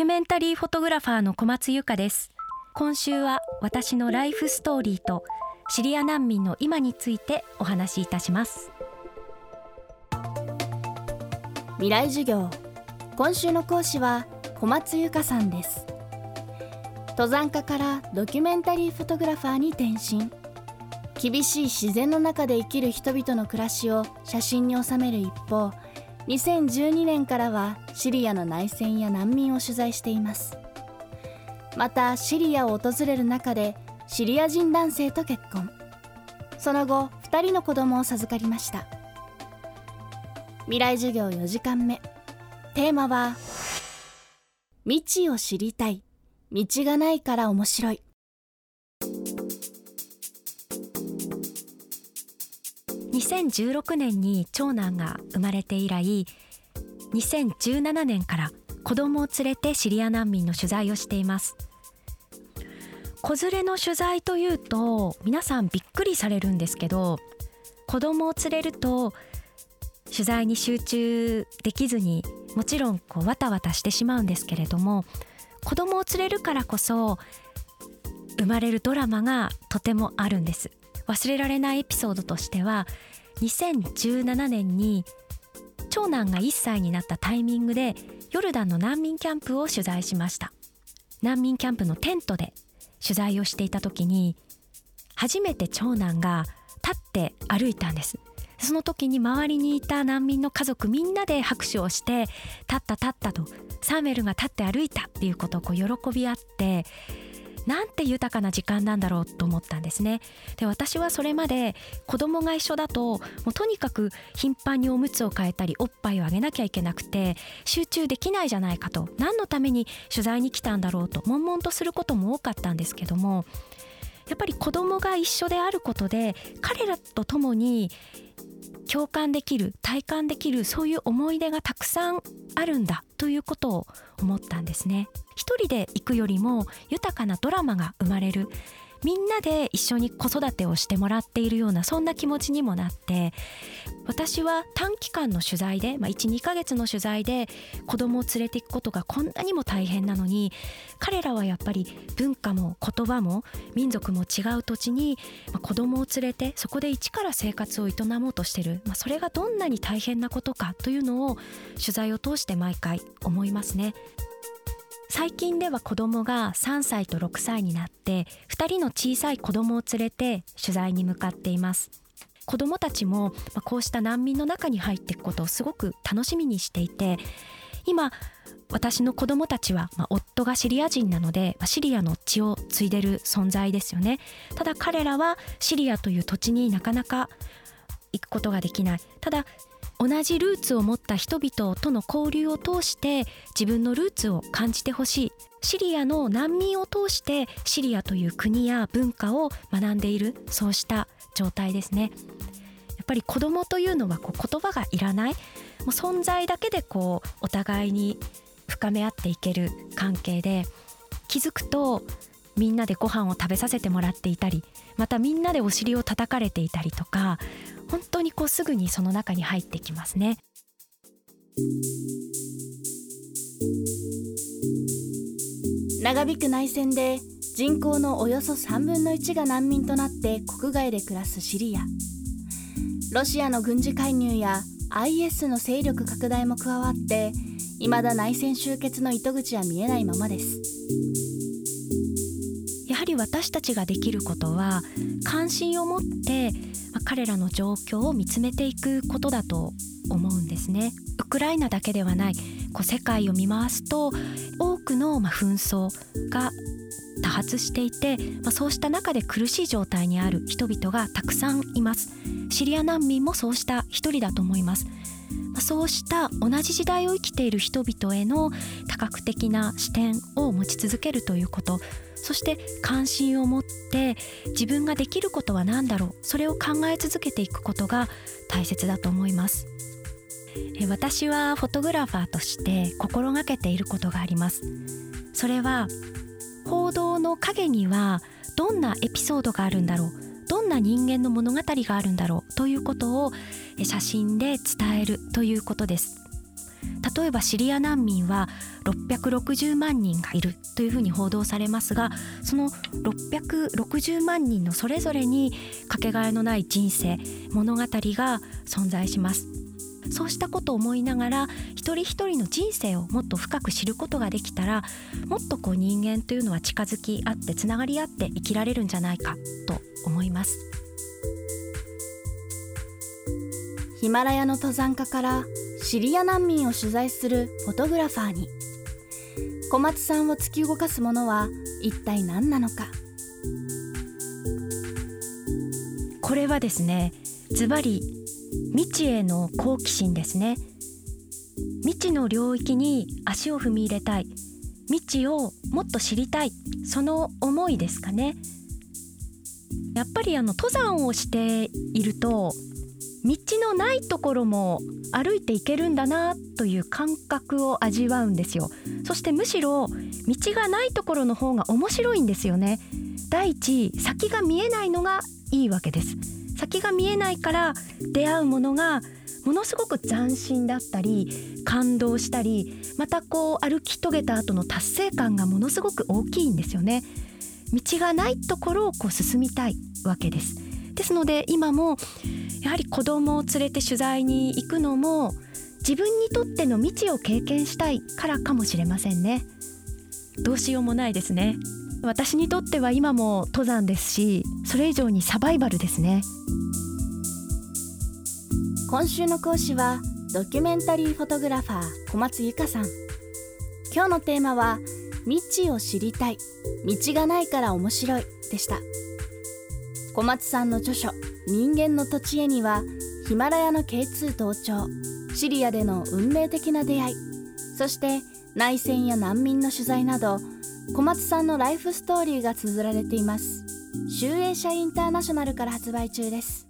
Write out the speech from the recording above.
キュメンタリーフォトグラファーの小松由香です。今週は私のライフストーリーとシリア難民の今についてお話しいたします。未来授業。今週の講師は小松由香さんです。登山家からドキュメンタリーフォトグラファーに転身。厳しい自然の中で生きる人々の暮らしを写真に収める一方2012年からはシリアの内戦や難民を取材しています。またシリアを訪れる中でシリア人男性と結婚。その後2人の子供を授かりました。未来授業4時間目。テーマは未知を知りたい。道がないから面白い。2016年に長男が生まれて以来2017年から子供を連れてシリア難民の取材をしています。子連れの取材というと皆さんびっくりされるんですけど子供を連れると取材に集中できずにもちろんこうわたわたしてしまうんですけれども子供を連れるからこそ生まれるドラマがとてもあるんです。忘れられないエピソードとしては2017年に長男が1歳になったタイミングでヨルダンの難民キャンプを取材しました。難民キャンプのテントで取材をしていた時に初めて長男が立って歩いたんです。その時に周りにいた難民の家族みんなで拍手をして「立った立った」とサーメルが立って歩いたっていうことをこう喜び合ってなんて豊かな時間なんだろうと思ったんですね。で私はそれまで子供が一緒だともうとにかく頻繁におむつを変えたりおっぱいをあげなきゃいけなくて集中できないじゃないかと何のために取材に来たんだろうと悶々とすることも多かったんですけどもやっぱり子供が一緒であることで彼らと共に共感できる体感できるそういう思い出がたくさんあるんだということを思ったんですね。一人で行くよりも豊かなドラマが生まれる。みんなで一緒に子育てをしてもらっているようなそんな気持ちにもなって私は短期間の取材で、まあ、12ヶ月の取材で子供を連れていくことがこんなにも大変なのに彼らはやっぱり文化も言葉も民族も違う土地に、まあ、子供を連れてそこで一から生活を営もうとしてる、まあ、それがどんなに大変なことかというのを取材を通して毎回思いますね。最近では子供が3歳と6歳になって2人の小さい子供を連れて取材に向かっています。子供たちもこうした難民の中に入っていくことをすごく楽しみにしていて今私の子供たちは、まあ、夫がシリア人なので、まあ、シリアの血を継いでる存在ですよね。ただ彼らはシリアという土地になかなか行くことができない。ただ同じルーツを持った人々との交流を通して自分のルーツを感じてほしい。シリアの難民を通してシリアという国や文化を学んでいるそうした状態ですね。やっぱり子供というのはこう言葉がいらない。もう存在だけでこうお互いに深め合っていける関係で気づくとみんなでご飯を食べさせてもらっていたりまたみんなでお尻を叩かれていたりとか本当にこうすぐにその中に入ってきますね。長引く内戦で人口のおよそ3分の1が難民となって国外で暮らすシリアロシアの軍事介入や IS の勢力拡大も加わって未だ内戦終結の糸口は見えないままですはり私たちができることは関心を持って彼らの状況を見つめていくことだと思うんですね。ウクライナだけではないこう世界を見回すと多くのま紛争が多発していて、まあ、そうした中で苦しい状態にある人々がたくさんいますシリア難民もそうした一人だと思いますそうした同じ時代を生きている人々への多角的な視点を持ち続けるということ。そして関心を持って自分ができることは何だろう。それを考え続けていくことが大切だと思います。私はフォトグラファーとして心がけていることがあります。それは報道の陰にはどんなエピソードがあるんだろう。どんな人間の物語があるんだろうということを写真で伝えるということです。例えばシリア難民は660万人がいるというふうに報道されますがその660万人のそれぞれにかけがえのない人生物語が存在します。そうしたことを思いながら一人一人の人生をもっと深く知ることができたらもっとこう人間というのは近づき合ってつながり合って生きられるんじゃないかと思います。ヒマラヤの登山家からシリア難民を取材するフォトグラファーに。小松さんを突き動かすものは一体何なのか。これはですねズバリ未知への好奇心ですね。未知の領域に足を踏み入れたい。未知をもっと知りたい。その思いですかね。やっぱりあの登山をしていると道のないところも歩いていけるんだなという感覚を味わうんですよ。そしてむしろ道がないところの方が面白いんですよね。第一先が見えないのがいいわけです。先が見えないから出会うものがものすごく斬新だったり感動したりまたこう歩き遂げた後の達成感がものすごく大きいんですよね。道がないところをこう進みたいわけです。ですので今もやはり子供を連れて取材に行くのも自分にとっての未知を経験したいからかもしれませんね。どうしようもないですね。私にとっては今も登山ですしそれ以上にサバイバルですね。今週の講師はドキュメンタリーフォトグラファー小松由香さん。今日のテーマは未知を知りたい。道がないから面白いでした。小松さんの著書人間の土地へにはヒマラヤの K2 登頂シリアでの運命的な出会いそして内戦や難民の取材など小松さんのライフストーリーが綴られています。集英社インターナショナルから発売中です。